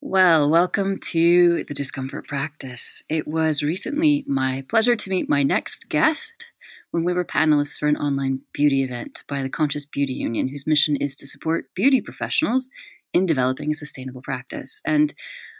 Well, welcome to the Discomfort Practice. It was recently my pleasure to meet my next guest when we were panelists for an online beauty event by the Conscious Beauty Union, whose mission is to support beauty professionals in developing a sustainable practice. And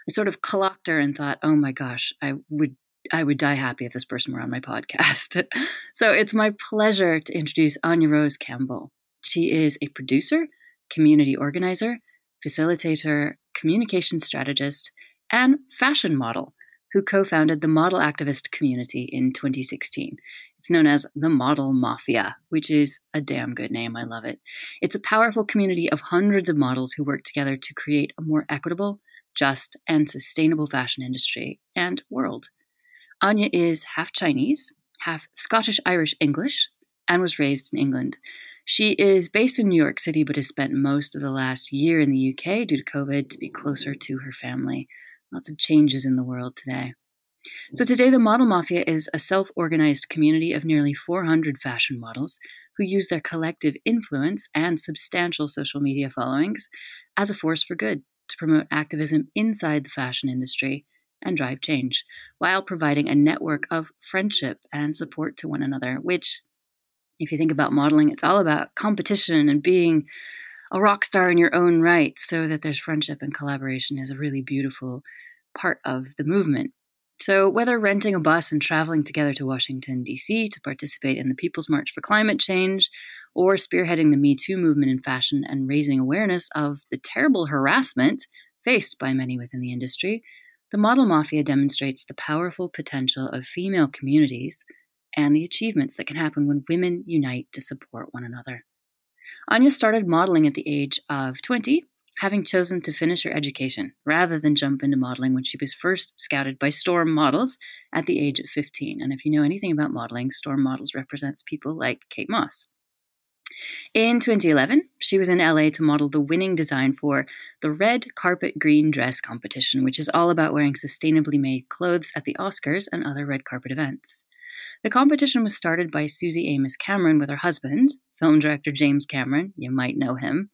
I sort of clocked her and thought, oh my gosh, I would I would die happy if this person were on my podcast. so it's my pleasure to introduce Aine Rose Campbell. She is a producer, community organizer, facilitator, communication strategist, and fashion model who co founded the Model Activist Community in 2016. It's known as the Model Mafia, which is a damn good name. I love it. It's a powerful community of hundreds of models who work together to create a more equitable, just, and sustainable fashion industry and world. Aine is half Chinese, half Scottish Irish English, and was raised in England. She is based in New York City, but has spent most of the last year in the UK due to COVID to be closer to her family. Lots of changes in the world today. So, today, the Model Mafia is a self organized community of nearly 400 fashion models who use their collective influence and substantial social media followings as a force for good to promote activism inside the fashion industry and drive change, while providing a network of friendship and support to one another, which if you think about modeling, it's all about competition and being a rock star in your own right, so that there's friendship and collaboration is a really beautiful part of the movement. So, whether renting a bus and traveling together to Washington, D.C. to participate in the People's March for Climate Change, or spearheading the Me Too movement in fashion and raising awareness of the terrible harassment faced by many within the industry, the Model Mafia demonstrates the powerful potential of female communities and the achievements that can happen when women unite to support one another. Aine started modeling at the age of 20, having chosen to finish her education rather than jump into modeling when she was first scouted by Storm Models at the age of 15. And if you know anything about modeling, Storm Models represents people like Kate Moss. In 2011, she was in LA to model the winning design for the Red Carpet Green Dress competition, which is all about wearing sustainably made clothes at the Oscars and other red carpet events. The competition was started by Suzy Amis Cameron with her husband, film director James Cameron. You might know him.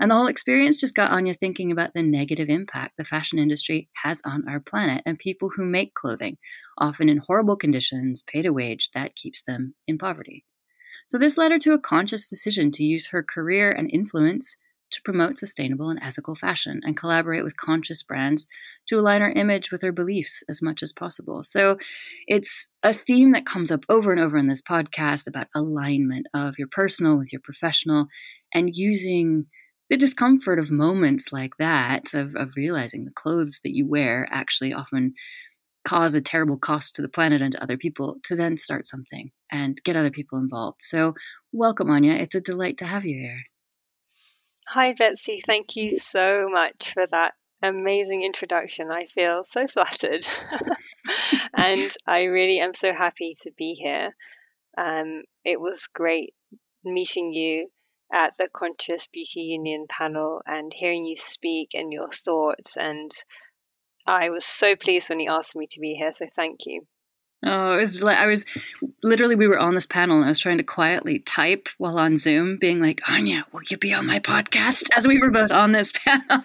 And the whole experience just got Aine thinking about the negative impact the fashion industry has on our planet and people who make clothing, often in horrible conditions, paid a wage that keeps them in poverty. So, this led her to a conscious decision to use her career and influence to promote sustainable and ethical fashion and collaborate with conscious brands to align our image with our beliefs as much as possible. So it's a theme that comes up over and over in this podcast about alignment of your personal with your professional and using the discomfort of moments like that, of, of realizing the clothes that you wear actually often cause a terrible cost to the planet and to other people, to then start something and get other people involved. So, welcome, Aine. It's a delight to have you here. Hi, Betsy. Thank you so much for that amazing introduction. I feel so flattered. and I really am so happy to be here. Um, it was great meeting you at the Conscious Beauty Union panel and hearing you speak and your thoughts. And I was so pleased when you asked me to be here. So thank you. Oh, it was like I was literally we were on this panel and I was trying to quietly type while on Zoom, being like, Aine, will you be on my podcast? As we were both on this panel.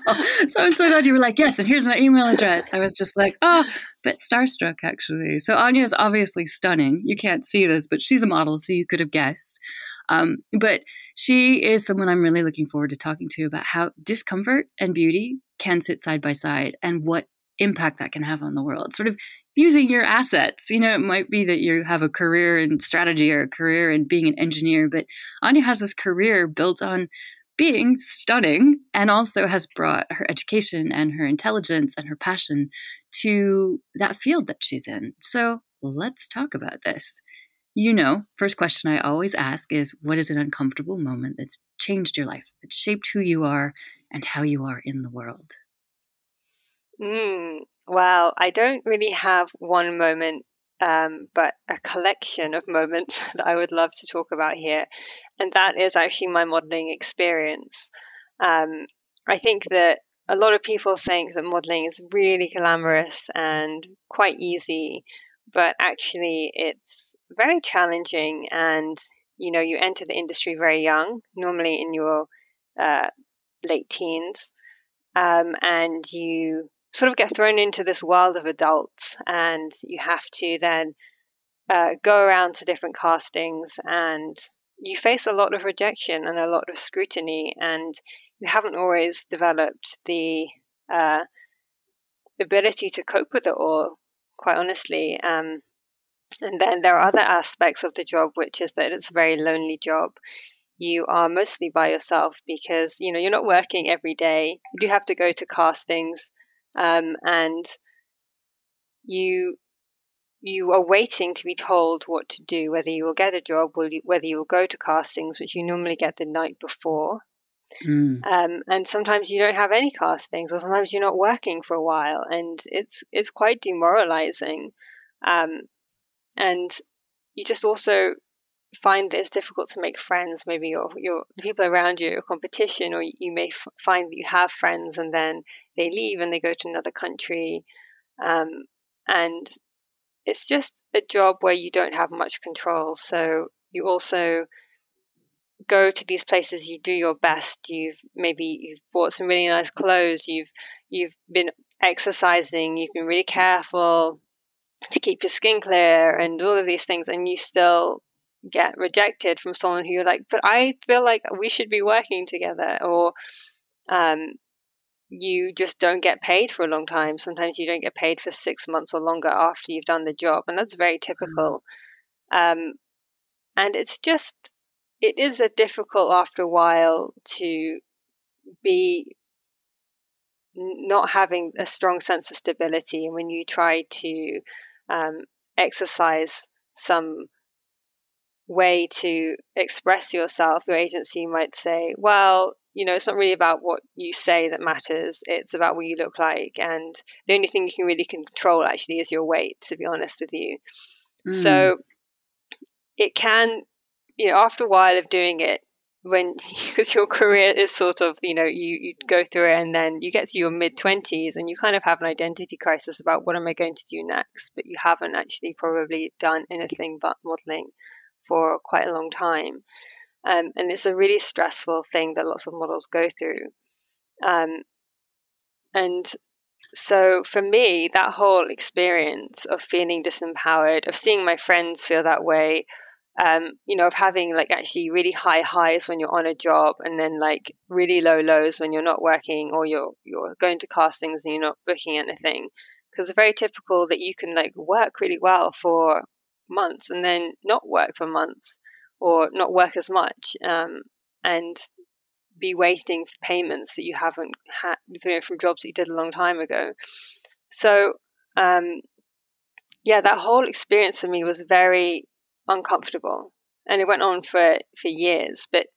so I'm so glad you were like, yes, and here's my email address. I was just like, oh, bit starstruck actually. So Aine is obviously stunning. You can't see this, but she's a model, so you could have guessed. Um, but she is someone I'm really looking forward to talking to about how discomfort and beauty can sit side by side and what impact that can have on the world. Sort of using your assets. You know, it might be that you have a career in strategy or a career in being an engineer, but Aine has this career built on being stunning and also has brought her education and her intelligence and her passion to that field that she's in. So let's talk about this. You know, first question I always ask is what is an uncomfortable moment that's changed your life, that shaped who you are and how you are in the world? Mm, well, I don't really have one moment, um, but a collection of moments that I would love to talk about here. And that is actually my modeling experience. Um, I think that a lot of people think that modeling is really glamorous and quite easy, but actually it's very challenging. And, you know, you enter the industry very young, normally in your uh, late teens, um, and you sort of get thrown into this world of adults, and you have to then uh, go around to different castings and you face a lot of rejection and a lot of scrutiny, and you haven't always developed the uh, ability to cope with it all, quite honestly. Um, and then there are other aspects of the job, which is that it's a very lonely job. You are mostly by yourself because you know you're not working every day. You do have to go to castings, um, and you you are waiting to be told what to do, whether you will get a job, whether you will go to castings, which you normally get the night before. Mm. Um, and sometimes you don't have any castings, or sometimes you're not working for a while, and it's it's quite demoralizing. Um, and you just also find it's difficult to make friends. Maybe your your the people around you, your competition, or you may f- find that you have friends and then they leave and they go to another country. Um, and it's just a job where you don't have much control. So you also go to these places you do your best you've maybe you've bought some really nice clothes you've you've been exercising you've been really careful to keep your skin clear and all of these things and you still get rejected from someone who you're like but i feel like we should be working together or um, you just don't get paid for a long time. Sometimes you don't get paid for six months or longer after you've done the job, and that's very typical. Um, and it's just, it is a difficult after a while to be not having a strong sense of stability. And when you try to um, exercise some way to express yourself, your agency might say, well, you know, it's not really about what you say that matters. It's about what you look like. And the only thing you can really control actually is your weight, to be honest with you. Mm. So it can, you know, after a while of doing it, when because your career is sort of you know you you go through it and then you get to your mid 20s and you kind of have an identity crisis about what am i going to do next but you haven't actually probably done anything but modeling for quite a long time um, and it's a really stressful thing that lots of models go through. Um, and so for me, that whole experience of feeling disempowered, of seeing my friends feel that way, um, you know, of having like actually really high highs when you're on a job and then like really low lows when you're not working or you're you're going to castings and you're not booking anything. Because it's very typical that you can like work really well for months and then not work for months or not work as much um, and be waiting for payments that you haven't had you know, from jobs that you did a long time ago. So, um, yeah, that whole experience for me was very uncomfortable, and it went on for for years. But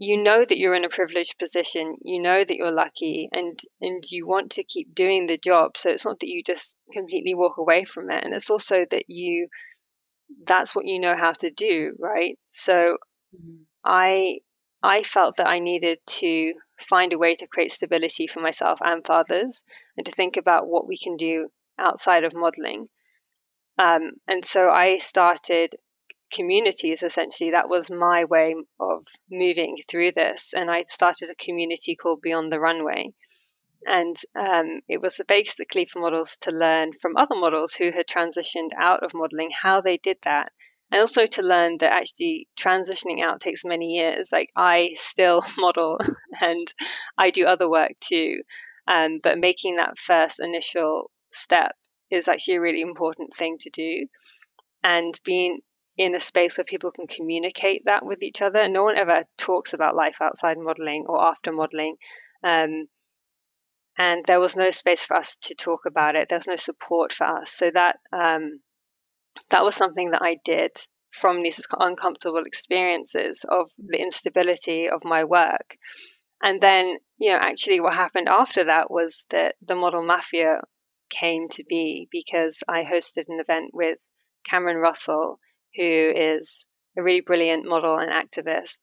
you know that you're in a privileged position. You know that you're lucky, and and you want to keep doing the job. So it's not that you just completely walk away from it, and it's also that you that's what you know how to do, right? So mm-hmm. I I felt that I needed to find a way to create stability for myself and for others, and to think about what we can do outside of modeling. Um, and so I started communities essentially. That was my way of moving through this. And I started a community called Beyond the Runway. And um, it was basically for models to learn from other models who had transitioned out of modeling how they did that. And also to learn that actually transitioning out takes many years. Like I still model and I do other work too. Um, but making that first initial step is actually a really important thing to do. And being in a space where people can communicate that with each other. No one ever talks about life outside modeling or after modeling. Um, and there was no space for us to talk about it. There was no support for us. So that um, that was something that I did from these uncomfortable experiences of the instability of my work. And then, you know, actually, what happened after that was that the model mafia came to be because I hosted an event with Cameron Russell, who is a really brilliant model and activist.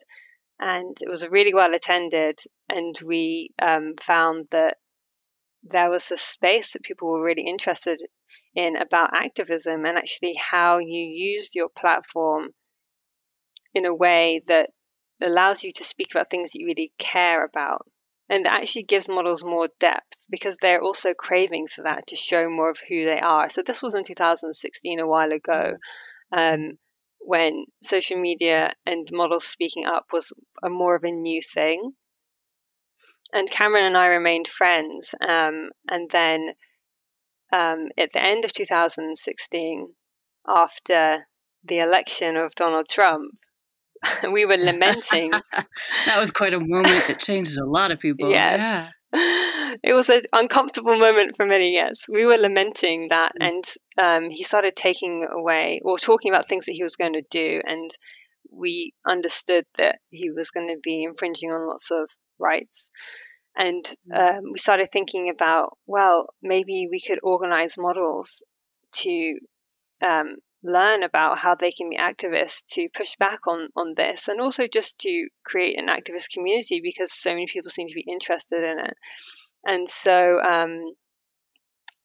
And it was really well attended, and we um, found that there was a space that people were really interested in about activism and actually how you use your platform in a way that allows you to speak about things that you really care about and actually gives models more depth because they're also craving for that to show more of who they are. So this was in 2016, a while ago, um, when social media and models speaking up was a more of a new thing. And Cameron and I remained friends, um, and then um, at the end of 2016, after the election of Donald Trump, we were lamenting. that was quite a moment that changed a lot of people. Yes. It was an uncomfortable moment for many, yes. We were lamenting that, mm. and um, he started taking away or talking about things that he was going to do, and we understood that he was going to be infringing on lots of rights. And mm. um, we started thinking about, well, maybe we could organize models to um, learn about how they can be activists to push back on on this and also just to create an activist community because so many people seem to be interested in it. And so um,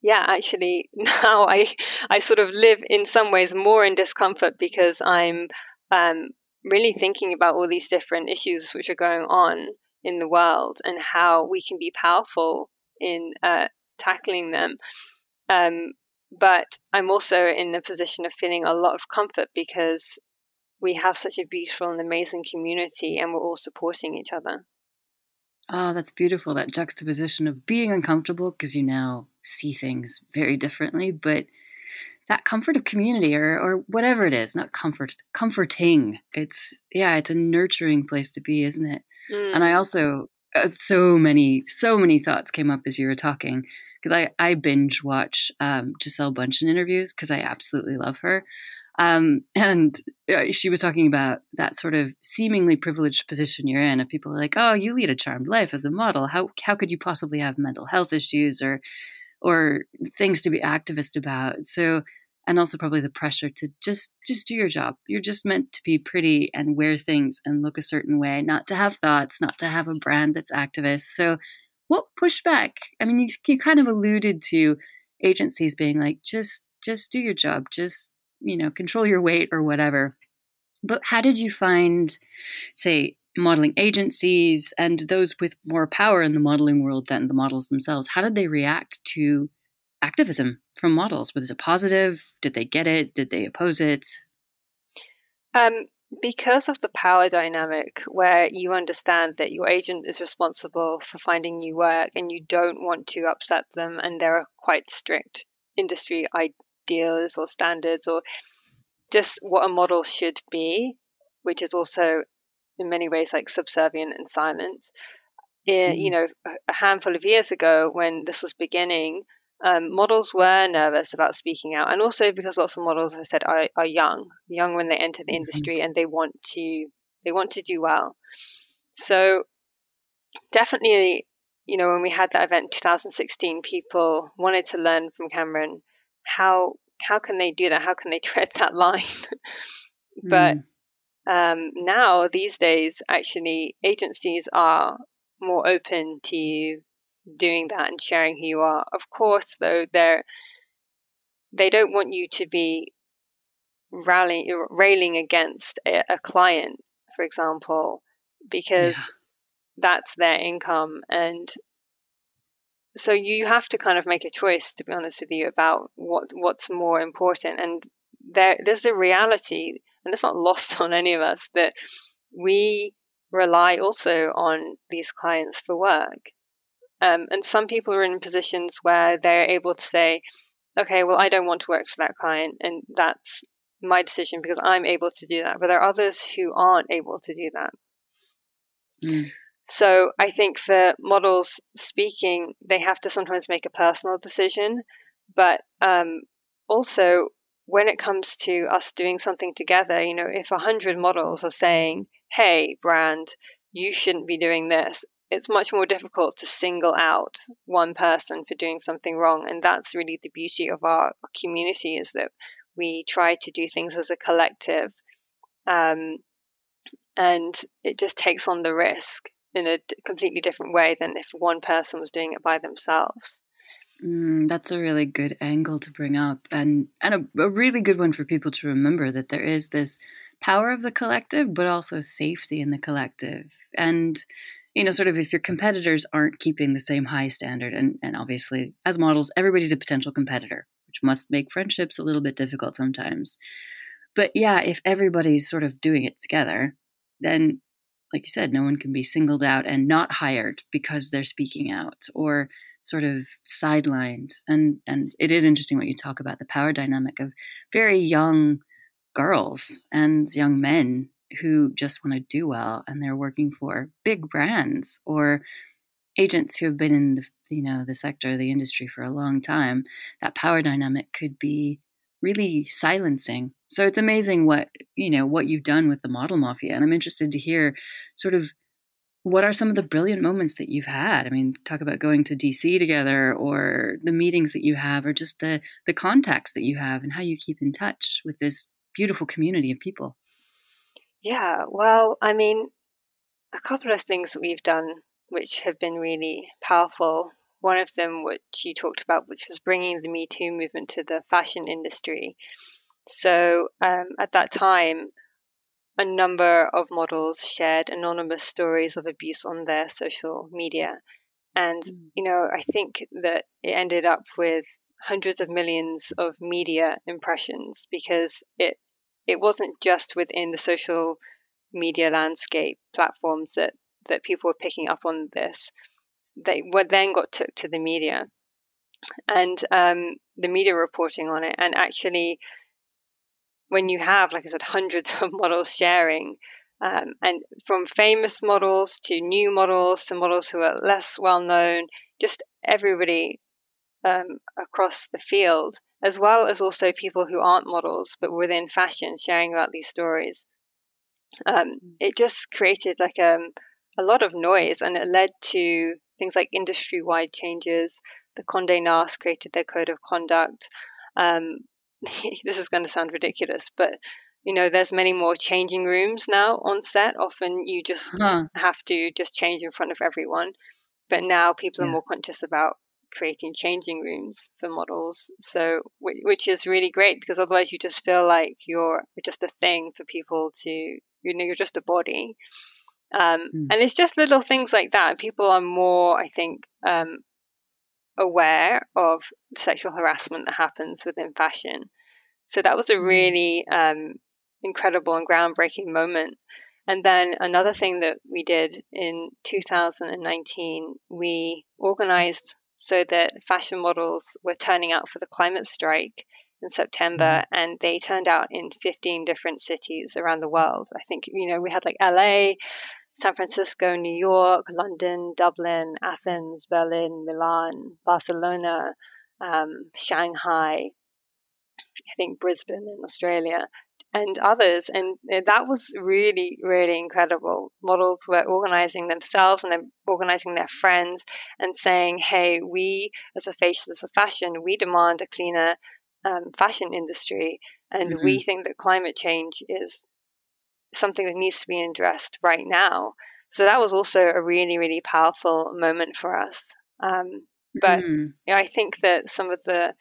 yeah actually now i i sort of live in some ways more in discomfort because i'm um, really thinking about all these different issues which are going on in the world and how we can be powerful in uh, tackling them. Um, but I'm also in the position of feeling a lot of comfort because we have such a beautiful and amazing community and we're all supporting each other. Oh, that's beautiful. That juxtaposition of being uncomfortable because you now see things very differently, but that comfort of community or, or whatever it is, not comfort, comforting. It's, yeah, it's a nurturing place to be, isn't it? Mm. And I also, uh, so many, so many thoughts came up as you were talking because I, I binge watch um, Gisele Bündchen interviews because I absolutely love her. Um, and uh, she was talking about that sort of seemingly privileged position you're in of people like, oh, you lead a charmed life as a model. How, how could you possibly have mental health issues or, or things to be activist about? So, and also probably the pressure to just just do your job. You're just meant to be pretty and wear things and look a certain way, not to have thoughts, not to have a brand that's activist. So what pushback? I mean, you, you kind of alluded to agencies being like, just just do your job, just you know, control your weight or whatever. But how did you find, say, modeling agencies and those with more power in the modeling world than the models themselves? How did they react to activism from models? Was it positive? Did they get it? Did they oppose it? Um, because of the power dynamic where you understand that your agent is responsible for finding new work and you don't want to upset them and there are quite strict industry ideals or standards or just what a model should be which is also in many ways like subservient and silent mm-hmm. you know a handful of years ago when this was beginning um, models were nervous about speaking out, and also because lots of models, as I said, are, are young, young when they enter the mm-hmm. industry, and they want to they want to do well. So definitely, you know, when we had that event in 2016, people wanted to learn from Cameron how how can they do that? How can they tread that line? but mm. um, now these days, actually, agencies are more open to doing that and sharing who you are. Of course, though, they're they don't want you to be rallying, railing against a, a client, for example, because yeah. that's their income and so you have to kind of make a choice to be honest with you about what what's more important and there there's a reality and it's not lost on any of us that we rely also on these clients for work um, and some people are in positions where they're able to say, okay, well, I don't want to work for that client, and that's my decision because I'm able to do that. But there are others who aren't able to do that. Mm. So I think for models speaking, they have to sometimes make a personal decision. But um, also, when it comes to us doing something together, you know, if a hundred models are saying, "Hey, brand, you shouldn't be doing this," it's much more difficult to single out one person for doing something wrong. And that's really the beauty of our community is that we try to do things as a collective. Um, and it just takes on the risk in a completely different way than if one person was doing it by themselves. Mm, that's a really good angle to bring up, and and a, a, really good one for people to remember that there is this power of the collective, but also safety in the collective. And you know, sort of if your competitors aren't keeping the same high standard, and and obviously as models, everybody's a potential competitor, which must make friendships a little bit difficult sometimes. But yeah, if everybody's sort of doing it together, then like you said, no one can be singled out and not hired because they're speaking out or sort of sidelined. And and it is interesting what you talk about the power dynamic of very young girls and young men who just want to do well and they're working for big brands or agents who have been in the you know the sector the industry for a long time that power dynamic could be really silencing. So it's amazing what, you know, what you've done with the model mafia. And I'm interested to hear sort of what are some of the brilliant moments that you've had? I mean, talk about going to DC together or the meetings that you have or just the the contacts that you have and how you keep in touch with this beautiful community of people. Yeah, well, I mean, a couple of things that we've done which have been really powerful one of them, which you talked about, which was bringing the Me Too movement to the fashion industry. So um, at that time, a number of models shared anonymous stories of abuse on their social media. And, mm. you know, I think that it ended up with hundreds of millions of media impressions because it it wasn't just within the social media landscape platforms that that people were picking up on this they were then got took to the media and um, the media reporting on it. And actually, when you have, like I said, hundreds of models sharing, um, and from famous models to new models to models who are less well known, just everybody um, across the field, as well as also people who aren't models but within fashion sharing about these stories. Um, mm. it just created like um, a lot of noise and it led to things like industry wide changes. The Conde Nast created their code of conduct. Um, this is going to sound ridiculous, but you know, there's many more changing rooms now on set. Often you just huh. have to just change in front of everyone. But now people yeah. are more conscious about creating changing rooms for models. So, which is really great because otherwise you just feel like you're just a thing for people to, you know, you're just a body. Um, mm. And it's just little things like that. People are more, I think, um, aware of sexual harassment that happens within fashion. So that was a hmm. really um, incredible and groundbreaking moment. And then another thing that we did in 2019, we organized so that fashion models were turning out for the climate strike in September, hmm. and they turned out in 15 different cities around the world. I think, you know, we had like LA, San Francisco, New York, London, Dublin, Athens, Berlin, Milan, Barcelona, um, Shanghai, I think Brisbane in Australia, and others. And that was really, really incredible. Models were organizing themselves and organizing their friends and saying, hey, we as a faces of fashion, we demand a cleaner um, fashion industry. And mm-hmm. we think that climate change is something that needs to be addressed right now. So that was also a really, really powerful moment for us. Um, but mm. you know, I think that some of the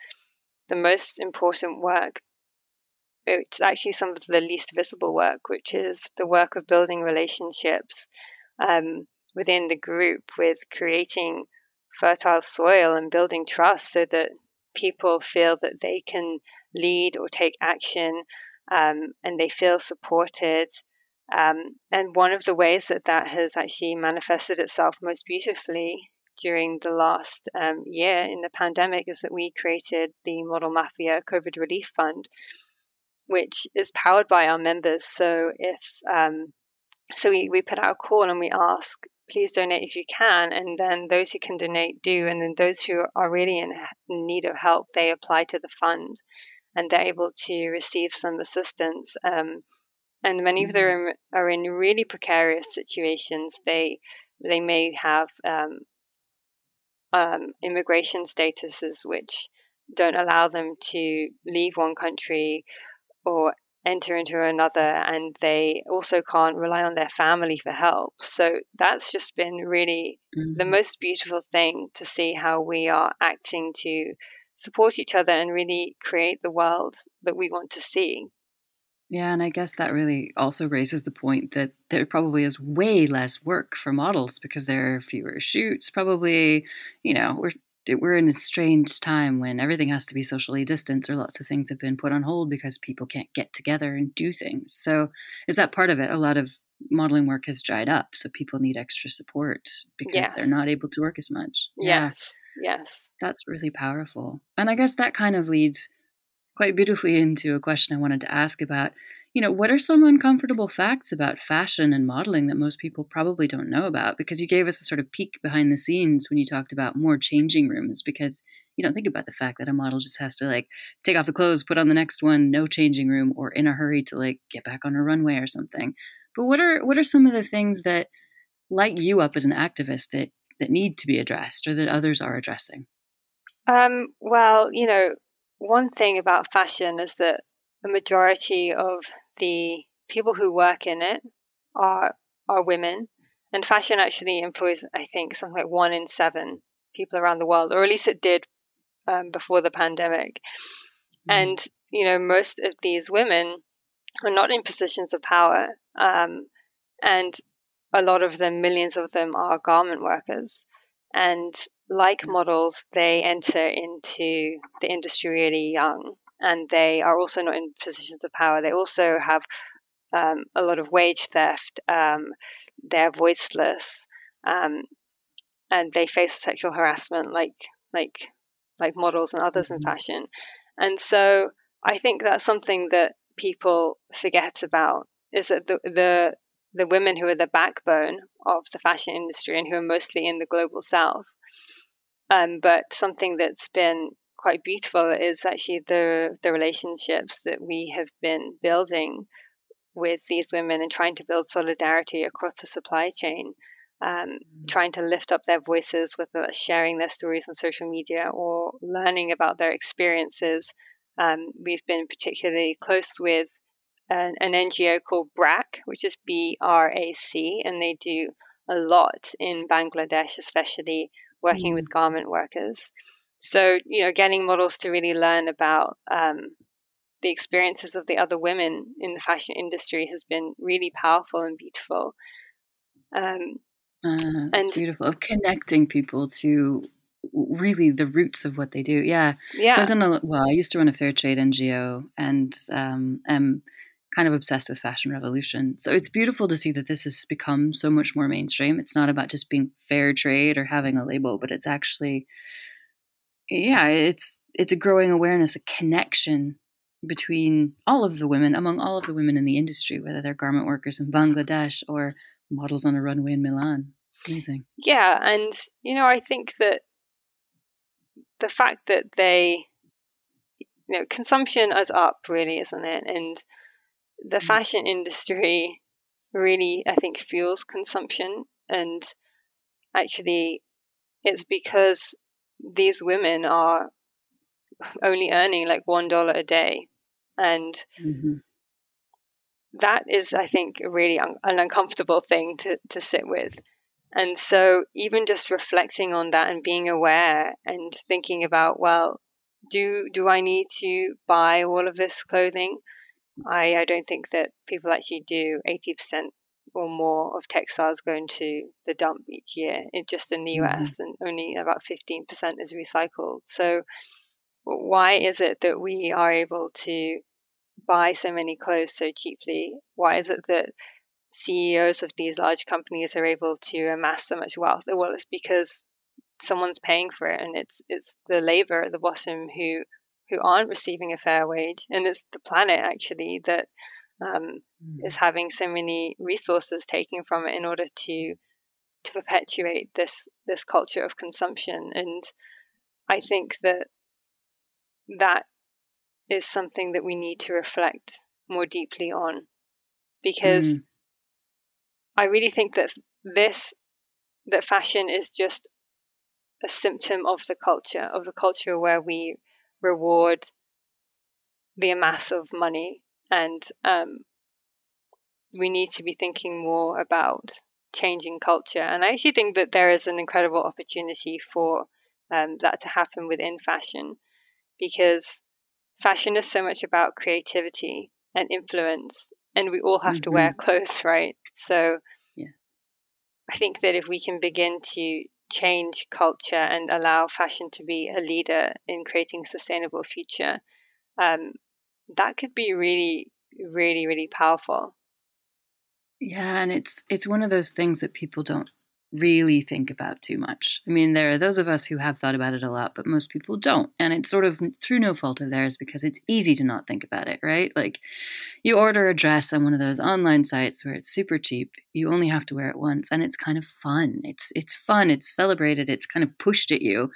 the most important work, it's actually some of the least visible work, which is the work of building relationships um, within the group with creating fertile soil and building trust so that people feel that they can lead or take action um, and they feel supported. Um, and one of the ways that that has actually manifested itself most beautifully during the last um, year in the pandemic is that we created the Model Mafia COVID Relief Fund, which is powered by our members. So if um, so, we, we put out a call and we ask, please donate if you can, and then those who can donate do, and then those who are really in need of help, they apply to the fund and they're able to receive some assistance. Um, and many of them mm-hmm. are in really precarious situations. They they may have um, um, immigration statuses which don't allow them to leave one country or enter into another and they also can't rely on their family for help so that's just been really mm-hmm. the most beautiful thing to see how we are acting to support each other and really create the world that we want to see yeah, and I guess that really also raises the point that there probably is way less work for models because there are fewer shoots. Probably, you know, we're we're in a strange time when everything has to be socially distanced or lots of things have been put on hold because people can't get together and do things. So, is that part of it? A lot of modeling work has dried up, so people need extra support because yes. they're not able to work as much. Yes. Yeah. Yes. That's really powerful. And I guess that kind of leads quite beautifully into a question I wanted to ask about, you know, what are some uncomfortable facts about fashion and modeling that most people probably don't know about? Because you gave us a sort of peek behind the scenes when you talked about more changing rooms, because you don't think about the fact that a model just has to like take off the clothes, put on the next one, no changing room, or in a hurry to like get back on a runway or something. But what are what are some of the things that light you up as an activist that that need to be addressed or that others are addressing? Um, well, you know, one thing about fashion is that a majority of the people who work in it are are women, and fashion actually employs, I think, something like one in seven people around the world, or at least it did um, before the pandemic. Mm. And you know, most of these women are not in positions of power, um, and a lot of them, millions of them, are garment workers. And like models, they enter into the industry really young and they are also not in positions of power. They also have um, a lot of wage theft. Um, they're voiceless, um, and they face sexual harassment like like like models and others in mm-hmm. fashion. And so I think that's something that people forget about is that the the the women who are the backbone of the fashion industry and who are mostly in the global south um, but something that's been quite beautiful is actually the the relationships that we have been building with these women and trying to build solidarity across the supply chain. Um, mm-hmm. trying to lift up their voices, with that's sharing their stories on social media or learning about their experiences. Um, we've been particularly close with an, an, NGO called BRAC, which is B R A C, and they do a lot in Bangladesh, especially working mm. with garment workers. So, you know, getting models to really learn about um, the experiences of the other women in the fashion industry has been really powerful and beautiful. Um, uh, and beautiful of connecting people to really the roots of what they do. Yeah, yeah. So I've done a well. I used to run a fair trade NGO, and um, am kind of obsessed with fashion revolution. So it's beautiful to see that this has become so much more mainstream. It's not about just being fair trade or having a label, but it's actually yeah, it's it's a growing awareness, a connection between all of the women, among all of the women in the industry, whether they're garment workers in Bangladesh or models on a runway in Milan. Amazing. Yeah, and you know, I think that the fact that they you know, consumption is up really, isn't it? And the mm. fashion industry really, I think, fuels consumption. And actually, it's because these women are only earning like one dollar a day. And mm-hmm. that is, I think, a really un- an uncomfortable thing to, to sit with. And so, even just reflecting on that and being aware and thinking about, well, do do I need to buy all of this clothing? I, I don't think that people actually do 80% or more of textiles going to the dump each year, it, just in the mm-hmm. US, and only about 15% is recycled. So, why is it that we are able to buy so many clothes so cheaply? Why is it that CEOs of these large companies are able to amass so much wealth? Well, it's because someone's paying for it, and it's it's the labor at the bottom who who aren't receiving a fair wage, and it's the planet actually that um, mm. is having so many resources taken from it in order to to perpetuate this this culture of consumption. And I think that that is something that we need to reflect more deeply on, because mm. I really think that this that fashion is just a symptom of the culture, of the culture where we reward the amass of money. And um, we need to be thinking more about changing culture. And I actually think that there is an incredible opportunity for um, that to happen within fashion because fashion is so much about creativity and influence, and we all have mm-hmm. to wear mm-hmm. clothes, right? So yeah. I think that if we can begin to change culture and allow fashion to be a leader in creating a sustainable future, um, that could be really, really, really powerful. Yeah, and it's it's one of those things that people don't really think about too much. I mean, there are those of us who have thought about it a lot, but most people don't. And it's sort of through no fault of theirs because it's easy to not think about it, right? Like you order a dress on one of those online sites where it's super cheap. You only have to wear it once and it's kind of fun. It's it's fun, it's celebrated, it's kind of pushed at you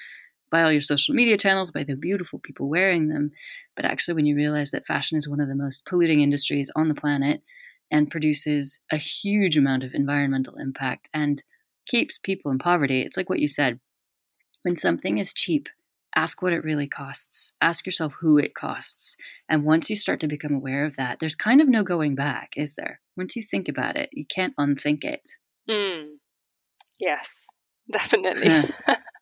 by all your social media channels, by the beautiful people wearing them. But actually when you realize that fashion is one of the most polluting industries on the planet and produces a huge amount of environmental impact and keeps people in poverty. It's like what you said. When something is cheap, ask what it really costs. Ask yourself who it costs. And once you start to become aware of that, there's kind of no going back, is there? Once you think about it, you can't unthink it. Mm. Yes, definitely.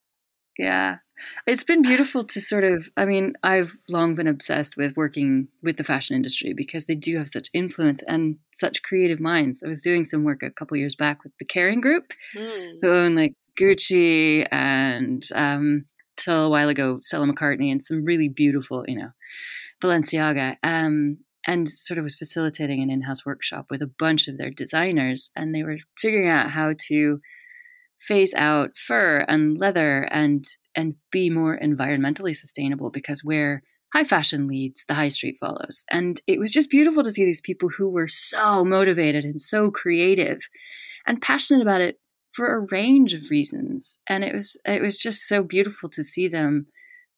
yeah. It's been beautiful to sort of, I mean, I've long been obsessed with working with the fashion industry because they do have such influence and such creative minds. I was doing some work a couple years back with the Kering Group, mm. who own like Gucci and um, till a while ago, Stella McCartney and some really beautiful, you know, Balenciaga. Um, and sort of was facilitating an in-house workshop with a bunch of their designers and they were figuring out how to phase out fur and leather and and be more environmentally sustainable because where high fashion leads, the high street follows. And it was just beautiful to see these people who were so motivated and so creative and passionate about it for a range of reasons. And it was it was just so beautiful to see them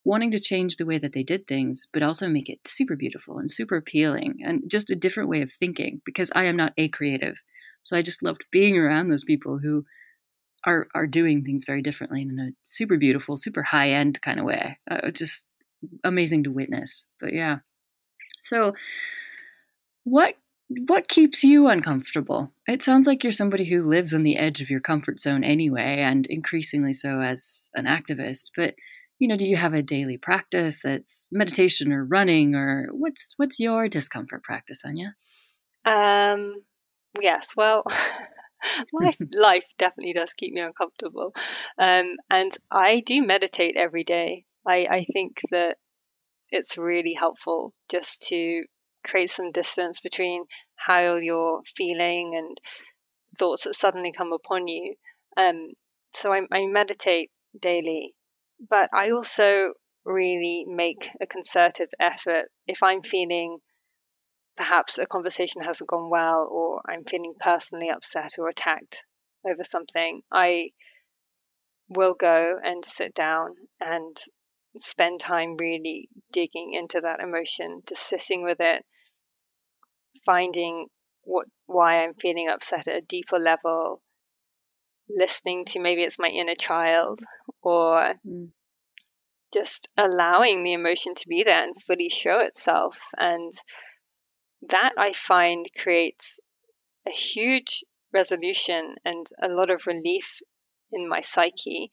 wanting to change the way that they did things, but also make it super beautiful and super appealing and just a different way of thinking because I am not a creative. So I just loved being around those people who are are doing things very differently in a super beautiful, super high end kind of way. Uh, just amazing to witness. But yeah, so what what keeps you uncomfortable? It sounds like you're somebody who lives on the edge of your comfort zone anyway, and increasingly so as an activist. But you know, do you have a daily practice that's meditation or running, or what's what's your discomfort practice, Aine? Um, yes, well, life life definitely does keep me uncomfortable. Um, and i do meditate every day. I, I think that it's really helpful just to create some distance between how you're feeling and thoughts that suddenly come upon you. Um, so I, I meditate daily but i also really make a concerted effort. If i'm feeling perhaps a conversation hasn't gone well or I'm feeling personally upset or attacked over something, I will go and sit down and spend time really digging into that emotion, just sitting with it, finding what why I'm feeling upset at a deeper level, listening to maybe it's my inner child or mm. just allowing the emotion to be there and fully show itself and that I find creates a huge resolution and a lot of relief in my psyche.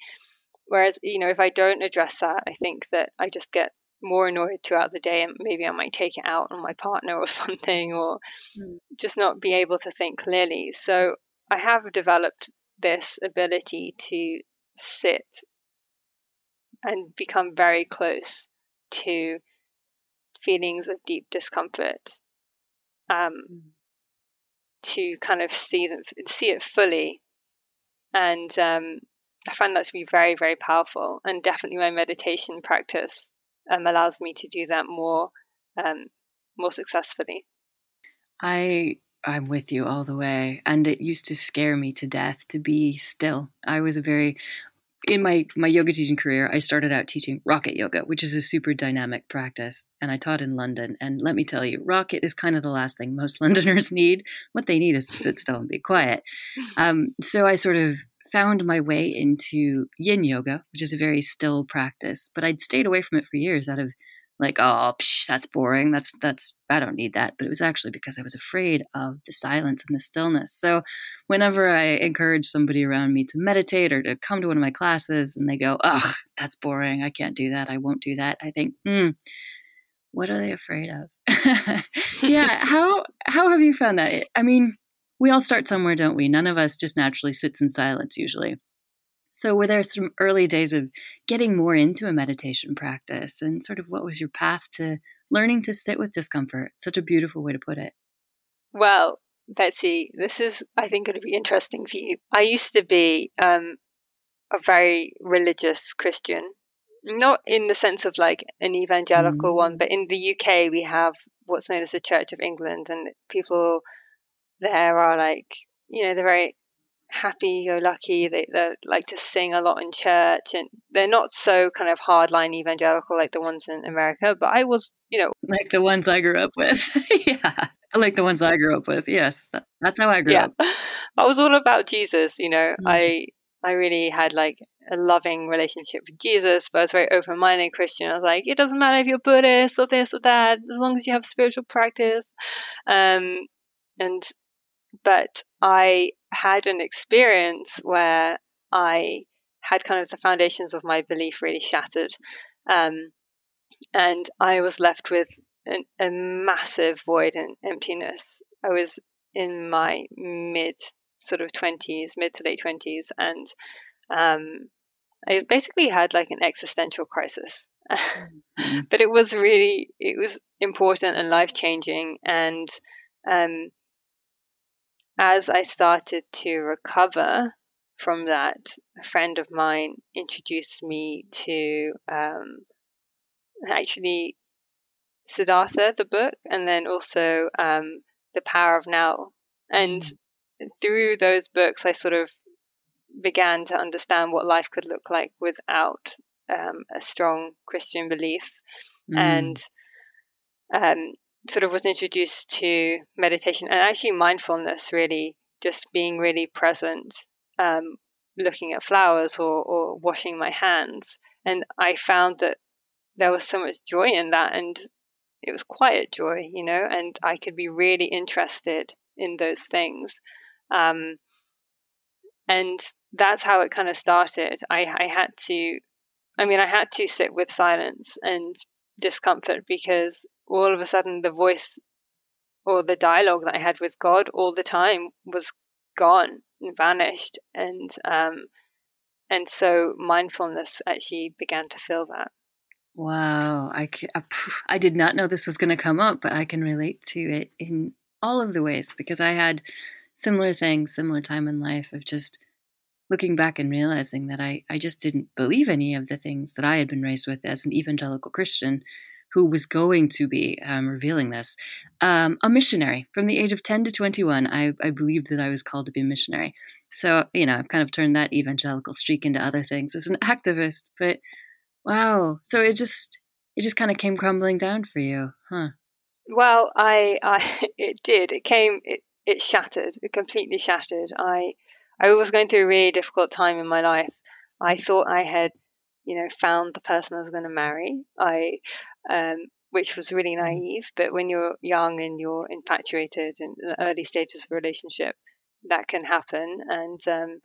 Whereas, you know, if I don't address that, I think that I just get more annoyed throughout the day and maybe I might take it out on my partner or something or mm. just not be able to think clearly. So I have developed this ability to sit and become very close to feelings of deep discomfort um, mm. to kind of see them, see it fully. And um, I find that to be very, very powerful. And definitely my meditation practice um, allows me to do that more, um, more successfully. I I'm with you all the way. And it used to scare me to death to be still. I was a very in my my yoga teaching career, I started out teaching rocket yoga, which is a super dynamic practice, and I taught in London. And let me tell you, rocket is kind of the last thing most Londoners need. What they need is to sit still and be quiet. Um, so I sort of found my way into yin yoga, which is a very still practice, but I'd stayed away from it for years out of like, oh, psh, that's boring. That's that's I don't need that. But it was actually because I was afraid of the silence and the stillness. So whenever I encourage somebody around me to meditate or to come to one of my classes and they go, "Ugh, that's boring. I can't do that. I won't do that." I think, hmm, what are they afraid of? yeah, how how have you found that? I mean, we all start somewhere, don't we? None of us just naturally sits in silence usually. So, were there some early days of getting more into a meditation practice, and sort of what was your path to learning to sit with discomfort? Such a beautiful way to put it. Well, Betsy, this is, I think, going to be interesting for you. I used to be um, a very religious Christian, not in the sense of like an evangelical mm. one, but in the UK, we have what's known as the Church of England, and people there are like, you know, they're very happy go lucky. They, they like to sing a lot in church, and they're not so kind of hardline evangelical like the ones in America. But I was, you know, like the ones I grew up with. yeah, I like the ones I grew up with. Yes, that, that's how I grew yeah. up. I was all about Jesus. You know, mm. I I really had like a loving relationship with Jesus, but I was very open minded Christian. I was like, it doesn't matter if you're Buddhist or this or that, as long as you have spiritual practice. Um, and but I had an experience where I had kind of the foundations of my belief really shattered. Um, and I was left with an, a massive void and emptiness. I was in my mid sort of 20s, mid to late 20s, and um, I basically had like an existential crisis. mm-hmm. but it was really, it was important and life changing. And um, as I started to recover from that, a friend of mine introduced me to um, actually Siddhartha, the book, and then also um, The Power of Now. And mm. through those books, I sort of began to understand what life could look like without um, a strong Christian belief. Mm. And um, sort of was introduced to meditation and actually mindfulness, really just being really present, um, looking at flowers or, or washing my hands. And I found that there was so much joy in that, and it was quiet joy, you know, and I could be really interested in those things. Um, and that's how it kind of started. I, I had to, I mean, I had to sit with silence and discomfort because all of a sudden the voice or the dialogue that I had with God all the time was gone and vanished, and um, and so mindfulness actually began to fill that. Wow, I, I did not know this was going to come up, but I can relate to it in all of the ways because I had similar things, similar time in life of just looking back and realizing that I, I just didn't believe any of the things that I had been raised with as an evangelical Christian who was going to be um, revealing this, um, a missionary from the age of 10 to 21. I, I believed that I was called to be a missionary. So, you know, I've kind of turned that evangelical streak into other things as an activist. But wow, so it just it just kind of came crumbling down for you, huh? Well, I, I it did. It came. It it shattered. It completely shattered. I I was going through a really difficult time in my life. I thought I had you know, found the person I was going to marry. I, um, which was really mm. naive. But when you're young and you're infatuated in the early stages of a relationship, that can happen. And um,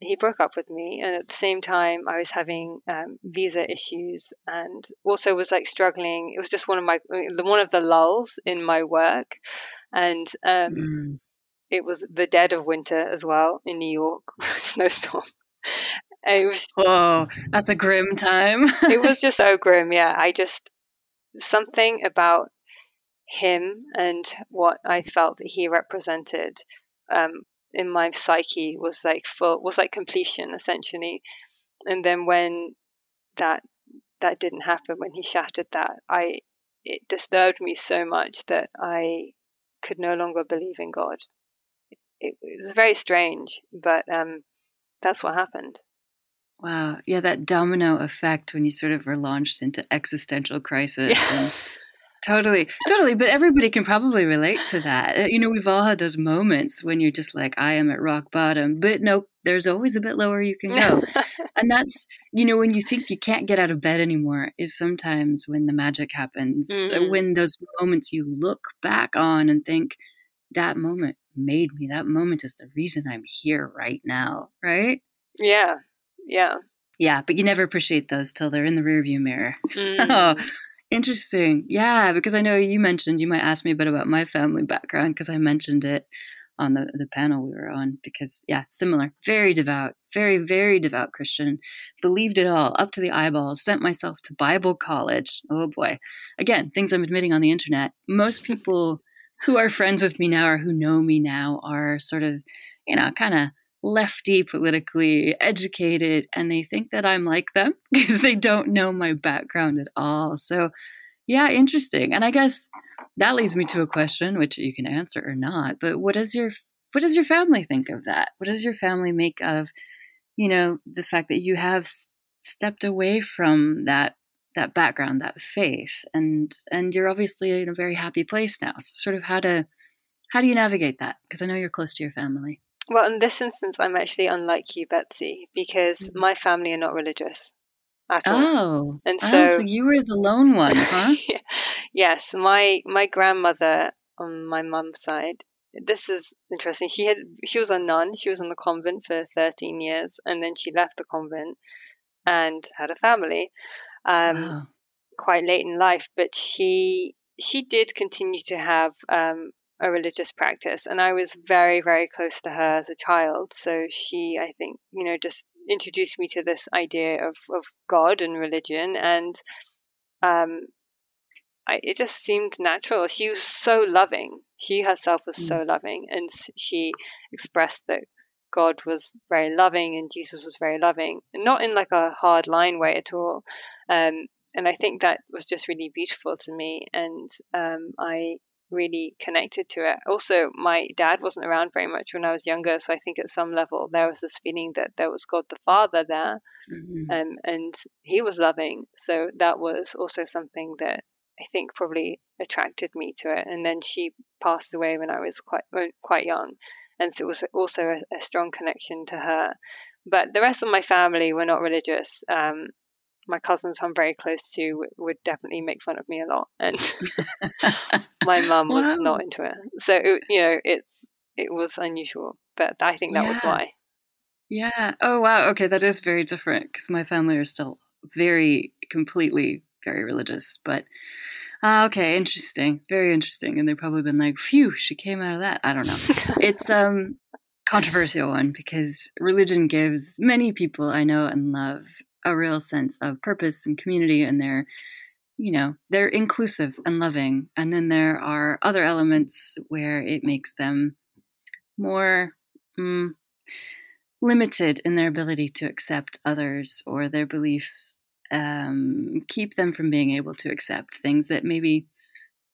he broke up with me, and at the same time, I was having um, visa issues, and also was like struggling. It was just one of my one of the lulls in my work, and um, mm. it was the dead of winter as well in New York, snowstorm. It was oh, that's a grim time. it was just so grim. Yeah, I just something about him and what I felt that he represented um, in my psyche was like full was like completion essentially. And then when that that didn't happen, when he shattered that, I it disturbed me so much that I could no longer believe in God. It, it was very strange, but um, that's what happened. Wow. Yeah, that domino effect when you sort of are launched into existential crisis. Yeah. Totally, totally. But everybody can probably relate to that. Uh, you know, we've all had those moments when you're just like, I am at rock bottom, but nope, there's always a bit lower you can go. and that's, you know, when you think you can't get out of bed anymore, is sometimes when the magic happens, mm-hmm. when those moments you look back on and think, that moment made me. That moment is the reason I'm here right now, right? Yeah. Yeah. Yeah, but you never appreciate those till they're in the rearview mirror. Mm. oh, interesting. Yeah, because I know you mentioned you might ask me a bit about my family background because I mentioned it on the, the panel we were on because yeah similar very devout very very devout christian believed it all up to the eyeballs sent myself to bible college oh boy again things i'm admitting on the internet most people who are friends with me now or who know me now are sort of you know kind of lefty, politically educated, and they think that I'm like them because they don't know my background at all. So, yeah, interesting. And I guess that leads me to a question, which you can answer or not. But what does your what does your family think of that? What does your family make of, you know, the fact that you have stepped away from that that background, that faith, and and you're obviously in a very happy place now. So sort of how to how do you navigate that? Because I know you're close to your family. Well, in this instance, I'm actually unlike you, Betsy, because mm. my family are not religious at all. Oh, and so, oh, so you were the lone one, huh? yes, my my grandmother on my mum's side. This is interesting. She had she was a nun. She was in the convent for 13 years, and then she left the convent and had a family. Um, wow. Quite late in life, but she she did continue to have um, a religious practice. And I was very, very close to her as a child. So she, I think, you know, just introduced me to this idea of, of God and religion. And um, I, it just seemed natural. She was so loving. She herself was mm. so loving. And she expressed that God was very loving and Jesus was very loving, not in like a hard line way at all. Um, and I think that was just really beautiful to me. And um, I really connected to it. Also, my dad wasn't around very much when I was younger, so I think at some level there was this feeling that there was God the Father there, mm-hmm. um, and He was loving. So that was also something that I think probably attracted me to it. And then she passed away when I was quite quite young, and so it was also a, a strong connection to her. But the rest of my family were not religious. Um, my cousins I'm very close to would definitely make fun of me a lot, and my mum was wow. not into it. So it, you know, it's it was unusual, but I think that yeah. was why. Yeah. Oh wow. Okay, that is very different because my family are still very completely very religious, but. Uh, okay, interesting. Very interesting. And they've probably been like, phew, she came out of that. I don't know. it's um controversial one because religion gives many people I know and love a real sense of purpose and community and they're you know they're inclusive and loving and then there are other elements where it makes them more mm, limited in their ability to accept others or their beliefs um, keep them from being able to accept things that maybe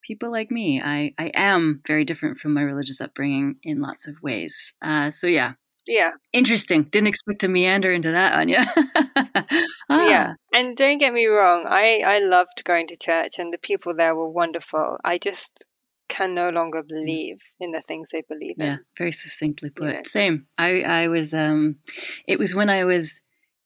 people like me i i am very different from my religious upbringing in lots of ways uh, so yeah yeah. Interesting. Didn't expect to meander into that, Aine. ah. Yeah. And don't get me wrong, I, I loved going to church and the people there were wonderful. I just can no longer mm. believe in the things they believe in. Yeah, very succinctly put. Yeah. Same. I, I was um it was when I was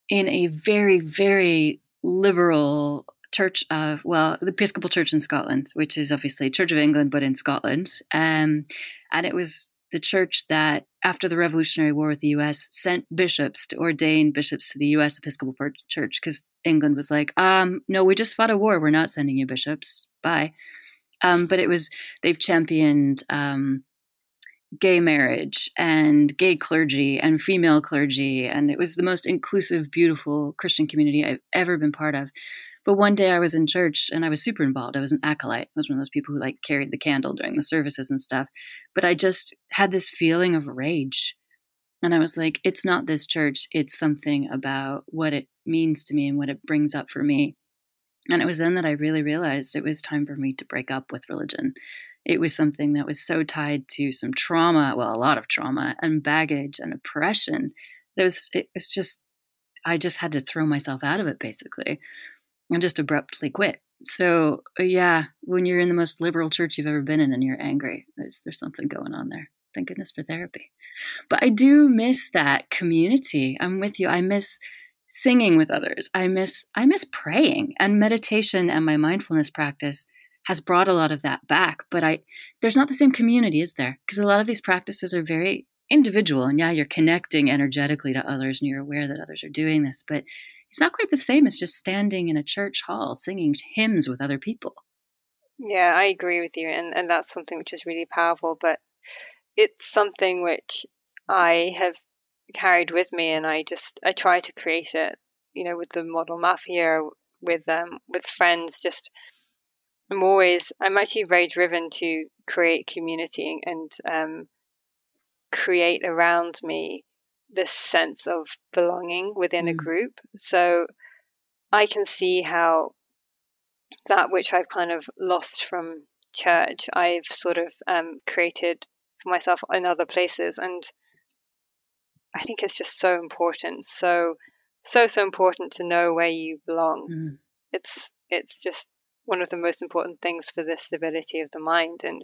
in a very, very liberal church of well the episcopal church in scotland which is obviously church of england but in scotland um, and it was the church that, after the Revolutionary War with the US, sent bishops to ordain bishops to the US Episcopal Church because England was like, um, no, we just fought a war. We're not sending you bishops. Bye. Um, but it was, they've championed um, gay marriage and gay clergy and female clergy. And it was the most inclusive, beautiful Christian community I've ever been part of. But one day I was in church and I was super involved. I was an acolyte. I was one of those people who like carried the candle during the services and stuff. But I just had this feeling of rage. And I was like, it's not this church, it's something about what it means to me and what it brings up for me. And it was then that I really realized it was time for me to break up with religion. It was something that was so tied to some trauma, well, a lot of trauma and baggage and oppression. It was, it was just, I just had to throw myself out of it basically and just abruptly quit. So, uh, yeah, when you're in the most liberal church you've ever been in and you're angry, there's, there's something going on there. Thank goodness for therapy. But I do miss that community. I'm with you. I miss singing with others. I miss I miss praying and meditation and my mindfulness practice has brought a lot of that back, but I there's not the same community, is there? Because a lot of these practices are very individual and yeah, you're connecting energetically to others and you're aware that others are doing this, but it's not quite the same as just standing in a church hall singing hymns with other people. Yeah, I agree with you and and that's something which is really powerful, but it's something which I have carried with me and I just I try to create it, you know, with the model mafia with um with friends just I'm always I'm actually very driven to create community and um create around me this sense of belonging within mm. a group. So I can see how that which I've kind of lost from church, I've sort of um, created for myself in other places. And I think it's just so important. So, so, so important to know where you belong. Mm. It's, it's just one of the most important things for the stability of the mind. And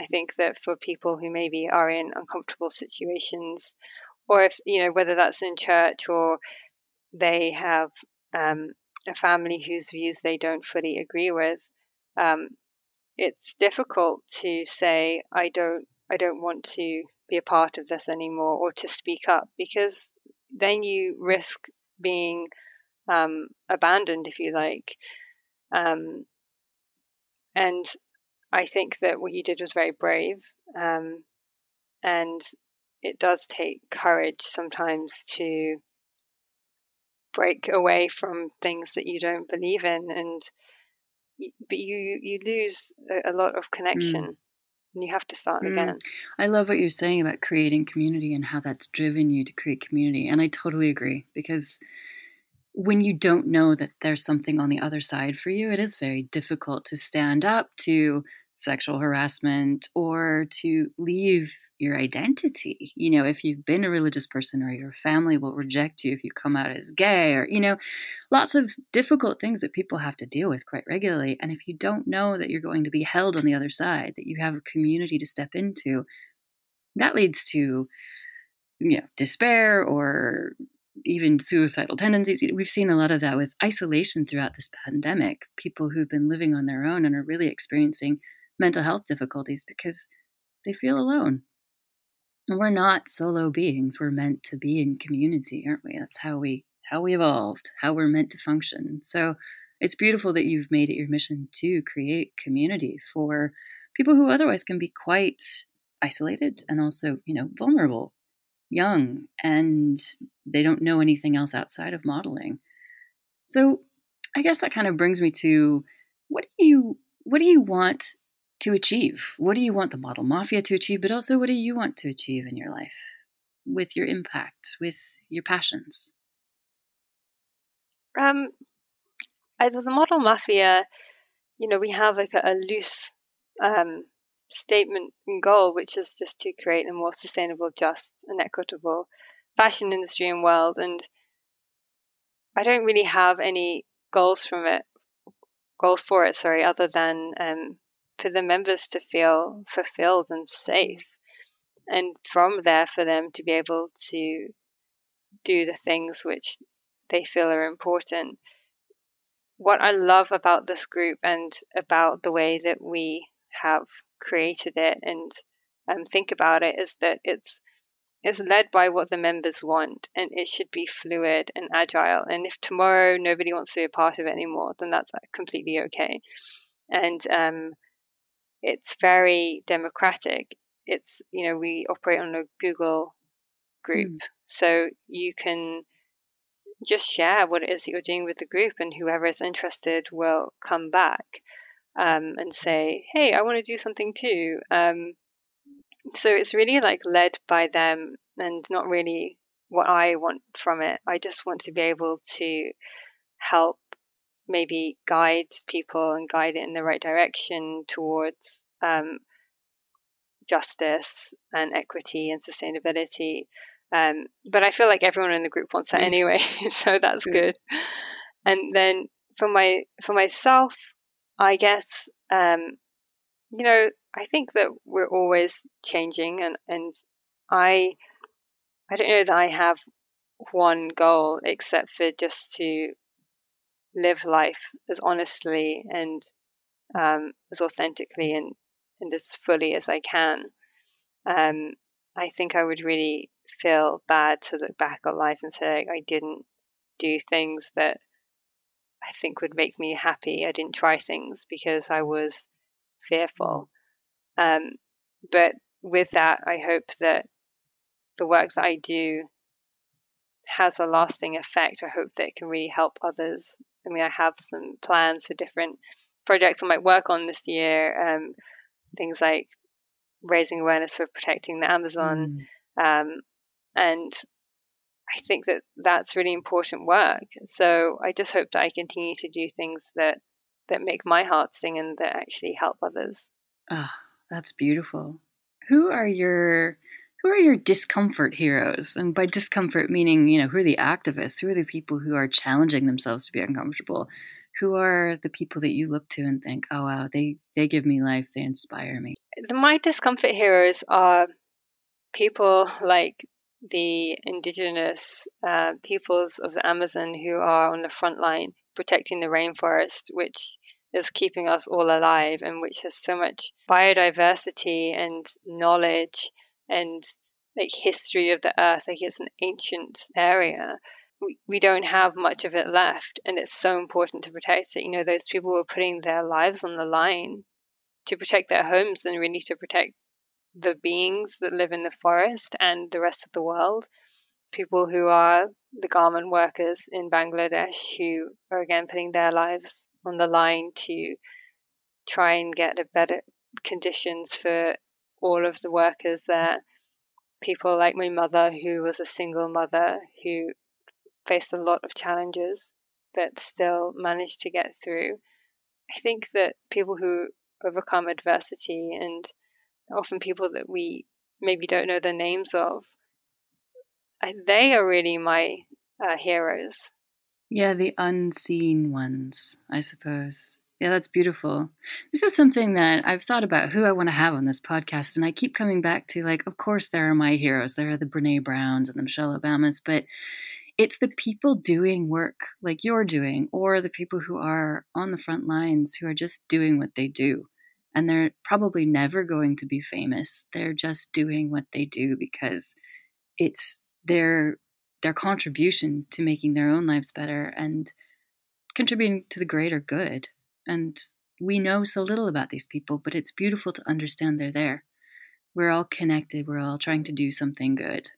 I think that for people who maybe are in uncomfortable situations, or if, you know, whether that's in church or they have um, a family whose views they don't fully agree with, um, it's difficult to say, I don't, I don't want to be a part of this anymore or to speak up because then you risk being um, abandoned, if you like. Um, and I think that what you did was very brave. Um, and it does take courage sometimes to break away from things that you don't believe in and but you you lose a, lot of connection mm. and you have to start mm. again i love what you're saying about creating community and how that's driven you to create community and i totally agree because when you don't know that there's something on the other side for you it is very difficult to stand up to sexual harassment or to leave your identity. You know, if you've been a religious person or your family will reject you if you come out as gay or, you know, lots of difficult things that people have to deal with quite regularly. And if you don't know that you're going to be held on the other side, that you have a community to step into, that leads to, you know, despair or even suicidal tendencies. We've seen a lot of that with isolation throughout this pandemic. People who've been living on their own and are really experiencing mental health difficulties because they feel alone. And we're not solo beings. We're meant to be in community, aren't we? That's how we how we evolved, how we're meant to function. So it's beautiful that you've made it your mission to create community for people who otherwise can be quite isolated and also, you know, vulnerable, young, and they don't know anything else outside of modeling. So I guess that kind of brings me to what do you what do you want to achieve? What do you want the model mafia to achieve? But also, what do you want to achieve in your life with your impact, with your passions? Um, I, the model mafia, you know, we have like a, a loose um, statement and goal, which is just to create a more sustainable, just, and equitable fashion industry and world. And I don't really have any goals from it, goals for it, sorry, other than um, for the members to feel fulfilled and safe. And from there, for them to be able to do the things which they feel are important. What I love about this group and about the way that we have created it and um, think about it is that it's it's led by what the members want and it should be fluid and agile and if tomorrow nobody wants to be a part of it anymore then that's completely okay and um, it's very democratic. It's, you know, we operate on a Google group. Mm. So you can just share what it is that you're doing with the group, and whoever is interested will come back um, and say, Hey, I want to do something too. Um, so it's really like led by them and not really what I want from it. I just want to be able to help maybe guide people and guide it in the right direction towards um, justice and equity and sustainability. Um, but I feel like everyone in the group wants that anyway, so that's good. And then for my for myself, I guess, um, you know, I think that we're always changing, and and I, I don't know that I have one goal except for just to live life as honestly and um, as authentically and and as fully as I can. Um, I think I would really feel bad to look back on life and say I didn't do things that I think would make me happy. I didn't try things because I was fearful. Um, but with that, I hope that the work that I do has a lasting effect. I hope that it can really help others. I mean, I have some plans for different projects I might work on this year. Um, things like raising awareness for protecting the Amazon, mm. um, and I think that that's really important work. So I just hope that I continue to do things that that make my heart sing and that actually help others. Ah, oh, that's beautiful. Who are your who are your discomfort heroes? And by discomfort meaning, you know, who are the activists? Who are the people who are challenging themselves to be uncomfortable? Who are the people that you look to and think, "Oh wow, they they give me life, they inspire me." My discomfort heroes are people like the indigenous uh, peoples of the Amazon who are on the front line protecting the rainforest, which is keeping us all alive and which has so much biodiversity and knowledge and like history of the earth. Like it's an ancient area. We, we don't have much of it left, and it's so important to protect it. You know, those people were putting their lives on the line to protect their homes and really to protect the beings that live in the forest and the rest of the world. People who are the garment workers in Bangladesh who are again putting their lives on the line to try and get a better conditions for all of the workers there. People like my mother, who was a single mother who faced a lot of challenges but still managed to get through. I think that people who overcome adversity and often people that we maybe don't know the names of, they are really my uh, heroes. Yeah, the unseen ones, I suppose. Yeah, that's beautiful. This is something that I've thought about who I want to have on this podcast, and I keep coming back to like, of course, there are my heroes. There are the Brene Browns and the Michelle Obamas, but it's the people doing work like you're doing, or the people who are on the front lines who are just doing what they do and they're probably never going to be famous. They're just doing what they do because it's their their contribution to making their own lives better and contributing to the greater good. And we know so little about these people, but it's beautiful to understand they're there. We're all connected, we're all trying to do something good.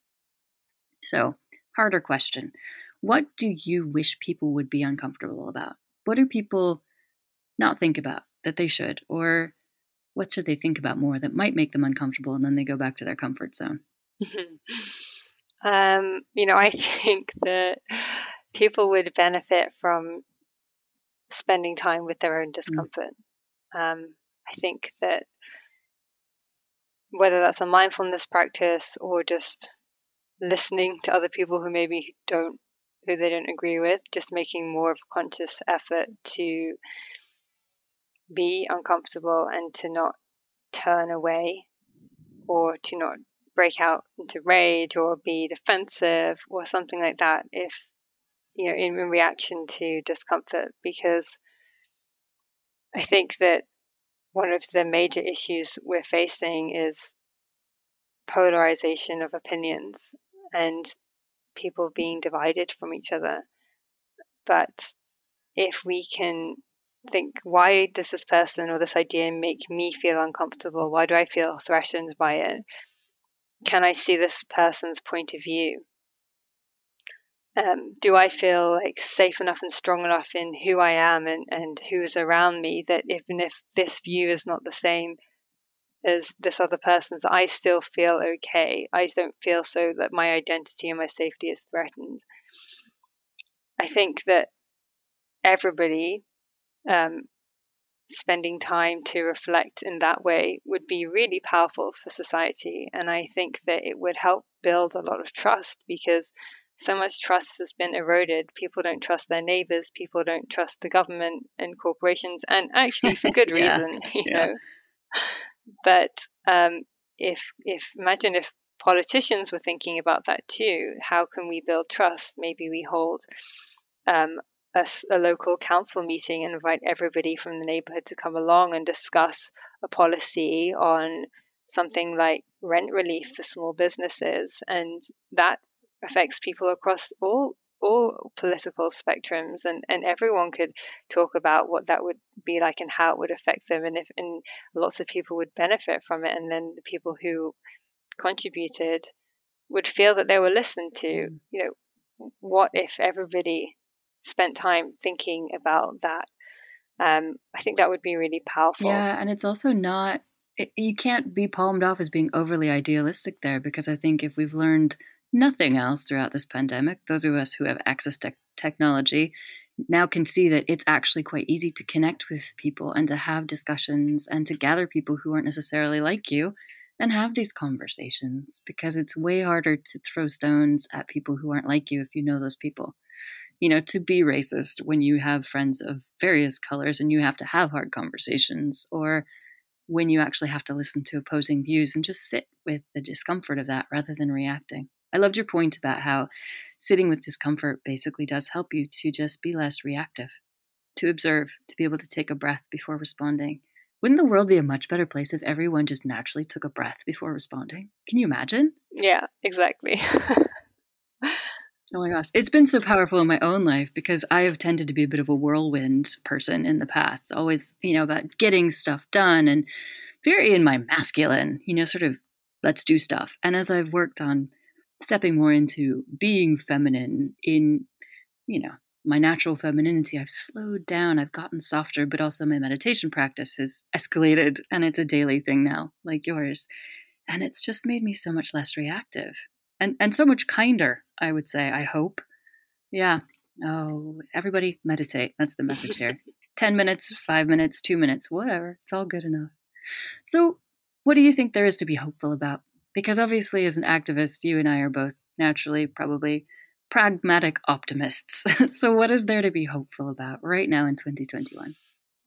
So, harder question. What do you wish people would be uncomfortable about? What do people not think about that they should? Or what should they think about more that might make them uncomfortable and then they go back to their comfort zone? um, you know, I think that people would benefit from spending time with their own mm. discomfort. Mm. Um, I think that whether that's a mindfulness practice or just listening to other people who maybe don't who they don't agree with, just making more of a conscious effort to be uncomfortable and to not turn away or to not break out into rage or be defensive or something like that if you know in, in reaction to discomfort because i think that one of the major issues we're facing is polarization of opinions and people being divided from each other. But if we can think, why does this person or this idea make me feel uncomfortable? Why do I feel threatened by it? Can I see this person's point of view? Um, do I feel like safe enough and strong enough in who I am and, and who is around me that even if this view is not the same as this other person's, I still feel okay. I don't feel so that my identity and my safety is threatened. I think that everybody um, spending time to reflect in that way would be really powerful for society. And I think that it would help build a lot of trust because so much trust has been eroded. People don't trust their neighbors. People don't trust the government and corporations, and actually for good yeah. reason, you yeah. know. But um, if if imagine if politicians were thinking about that too, how can we build trust? Maybe we hold um, a, a, local council meeting and invite everybody from the neighborhood to come along and discuss a policy on something like rent relief for small businesses, and that affects people across all all political spectrums and, and everyone could talk about what that would be like and how it would affect them and if and lots of people would benefit from it and then the people who contributed would feel that they were listened to mm. you know what if everybody spent time thinking about that um, i think that would be really powerful yeah and it's also not it, you can't be palmed off as being overly idealistic there because i think if we've learned nothing else throughout this pandemic, those of us who have access to technology now can see that it's actually quite easy to connect with people and to have discussions and to gather people who aren't necessarily like you and have these conversations because it's way harder to throw stones at people who aren't like you if you know those people. You know, to be racist when you have friends of various colors and you have to have hard conversations, or when you actually have to listen to opposing views and just sit with the discomfort of that rather than reacting. I loved your point about how sitting with discomfort basically does help you to just be less reactive, to observe, to be able to take a breath before responding. Wouldn't the world be a much better place if everyone just naturally took a breath before responding? Can you imagine? Yeah, exactly. Oh my gosh. It's been so powerful in my own life because I have tended to be a bit of a whirlwind person in the past, always, you know, about getting stuff done and very in my masculine, you know, sort of let's do stuff. And as I've worked on stepping more into being feminine in, you know, my natural femininity, I've slowed down, I've gotten softer, but also my meditation practice has escalated and it's a daily thing now, like yours. And it's just made me so much less reactive and, and so much kinder, I would say, I hope. Yeah. Oh, everybody meditate. That's the message here. 10 minutes, five minutes, two minutes, whatever. It's all good enough. So, what do you think there is to be hopeful about? Because obviously, as an activist, you and I are both naturally probably pragmatic optimists. so, what is there to be hopeful about right now in 2021?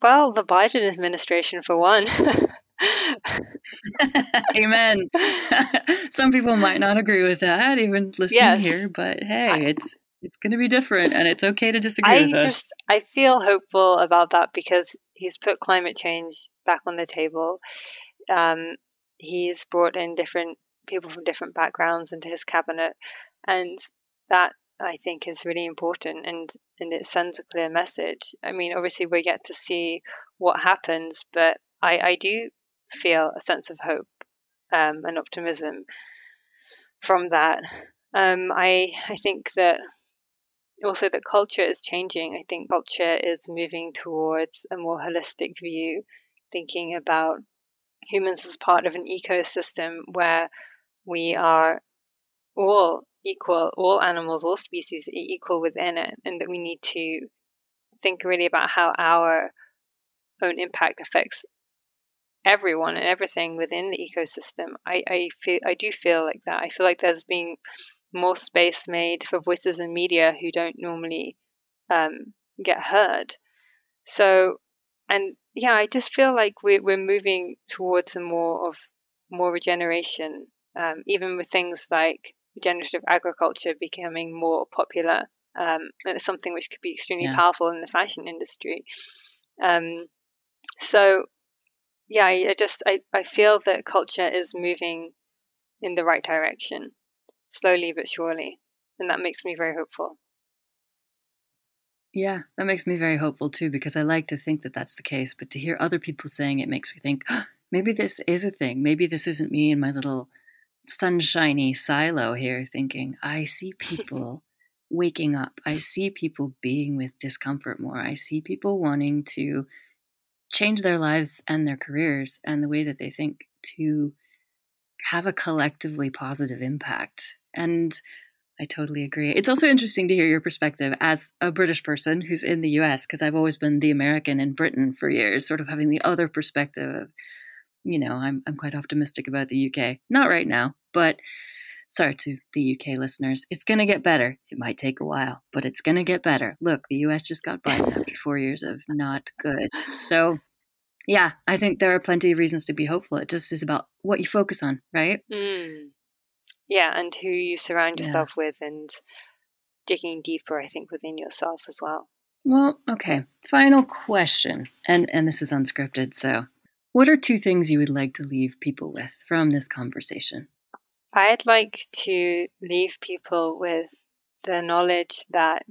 Well, the Biden administration, for one. Amen. Some people might not agree with that, even listening yes. here, but hey, it's it's going to be different, and it's okay to disagree. I just I feel hopeful about that because he's put climate change back on the table. Um, he's brought in different people from different backgrounds into his cabinet, and that I think is really important and and it sends a clear message. I mean, obviously we get to see what happens, but I I do feel a sense of hope um, and optimism from that. Um, I I think that also that culture is changing. I think culture is moving towards a more holistic view, thinking about humans as part of an ecosystem where we are all equal, all animals, all species are equal within it, and that we need to think really about how our own impact affects everyone and everything within the ecosystem. I, I feel I do feel like that. I feel like there's being more space made for voices in media who don't normally um, get heard. So, and yeah, I just feel like we're we're moving towards a more of more regeneration, um, even with things like regenerative agriculture becoming more popular. Um, and it's something which could be extremely yeah. powerful in the fashion industry. Um, so, yeah, I, I just I, I feel that culture is moving in the right direction, slowly but surely, and that makes me very hopeful. Yeah, that makes me very hopeful too, because I like to think that that's the case. But to hear other people saying it makes me think, oh, maybe this is a thing. Maybe this isn't me in my little sunshiny silo here thinking, I see people waking up. I see people being with discomfort more. I see people wanting to change their lives and their careers and the way that they think to have a collectively positive impact. And I totally agree. It's also interesting to hear your perspective as a British person who's in the US, because I've always been the American in Britain for years, sort of having the other perspective of, you know, I'm, I'm quite optimistic about the UK. Not right now, but sorry to the UK listeners, it's going to get better. It might take a while, but it's going to get better. Look, the US just got Biden after four years of not good. So, yeah, I think there are plenty of reasons to be hopeful. It just is about what you focus on, right? Mm. Yeah, and who you surround yourself yeah. with and digging deeper, I think, within yourself as well. Well, okay. Final question. And and this is unscripted, so what are two things you would like to leave people with from this conversation? I'd like to leave people with the knowledge that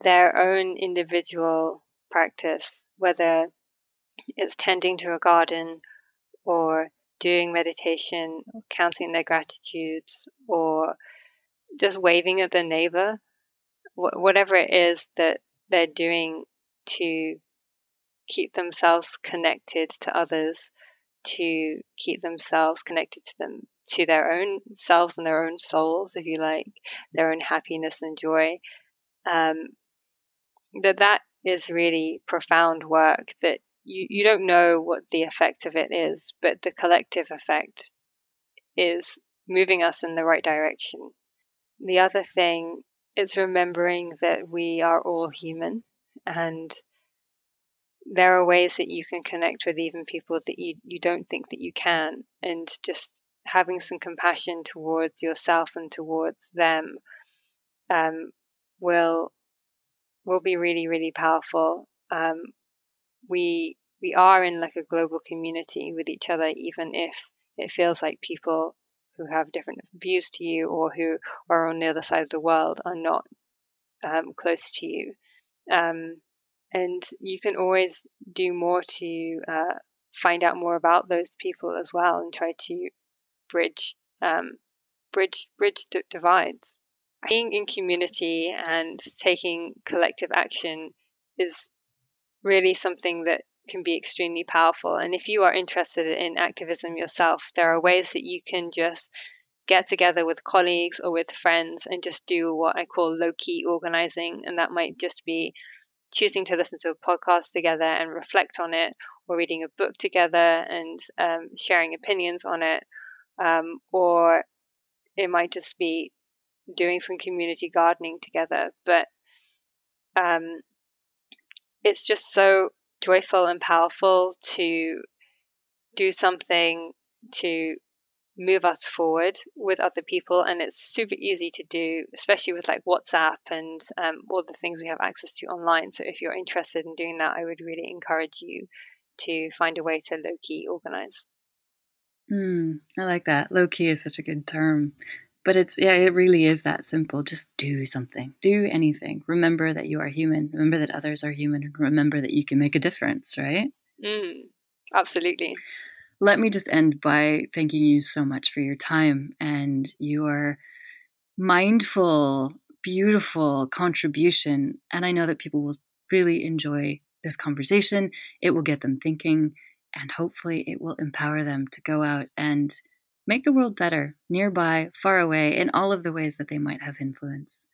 their own individual practice, whether it's tending to a garden or doing meditation, counting their gratitudes, or just waving at their neighbor, whatever it is that they're doing to keep themselves connected to others, to keep themselves connected to them to their own selves and their own souls, if you like, their own happiness and joy. Um, that that is really profound work that you, you don't know what the effect of it is, but the collective effect is moving us in the right direction. The other thing is remembering that we are all human and there are ways that you can connect with even people that you, you don't think that you can and just having some compassion towards yourself and towards them um, will will be really really powerful. Um, we we are in like a global community with each other even if it feels like people who have different views to you or who are on the other side of the world are not um, close to you. Um, and you can always do more to uh, find out more about those people as well and try to bridge um, bridge bridge d- divides. Being in community and taking collective action is really something that can be extremely powerful. And if you are interested in activism yourself there are ways that you can just get together with colleagues or with friends and just do what I call low key organizing. And that might just be choosing to listen to a podcast together and reflect on it, or reading a book together and um, sharing opinions on it, um, or it might just be doing some community gardening together. But um, it's just so joyful and powerful to do something to move us forward with other people and it's super easy to do especially with like whatsapp and um, all the things we have access to online. So if you're interested in doing that i would really encourage you to find a way to low key organize. Mm, i like that. Low key is such a good term. But it's yeah it really is that simple. Just do something. Do anything. Remember that you are human. Remember that others are human. And remember that you can make a difference right? Mm, absolutely let me just end by thanking you so much for your time and your mindful, beautiful contribution. And I know that people will really enjoy this conversation. It will get them thinking, and hopefully, it will empower them to go out and make the world better, nearby, far away, in all of the ways that they might have influence.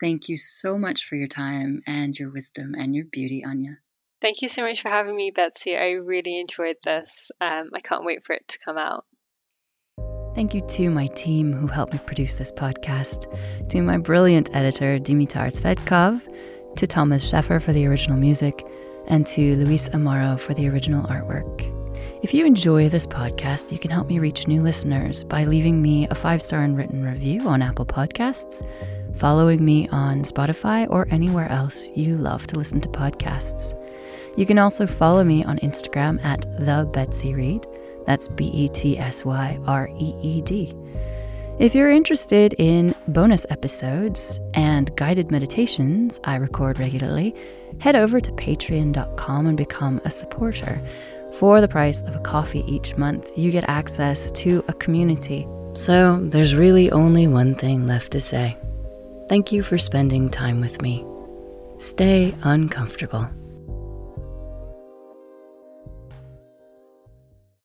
Thank you so much for your time and your wisdom and your beauty, Aine. Thank you so much for having me, Betsy. I really enjoyed this. Um, I can't wait for it to come out. Thank you to my team who helped me produce this podcast, to my brilliant editor, Dimitar Tsvetkov, to Thomas Sheffer for the original music, and to Luis Amaro for the original artwork. If you enjoy this podcast, you can help me reach new listeners by leaving me a five star and written review on Apple Podcasts, following me on Spotify, or anywhere else you love to listen to podcasts. You can also follow me on Instagram at the Betsy Reed. That's B E T S Y R E E D. If you're interested in bonus episodes and guided meditations I record regularly, head over to patreon.com and become a supporter. For the price of a coffee each month, you get access to a community. So there's really only one thing left to say. Thank you for spending time with me. Stay uncomfortable.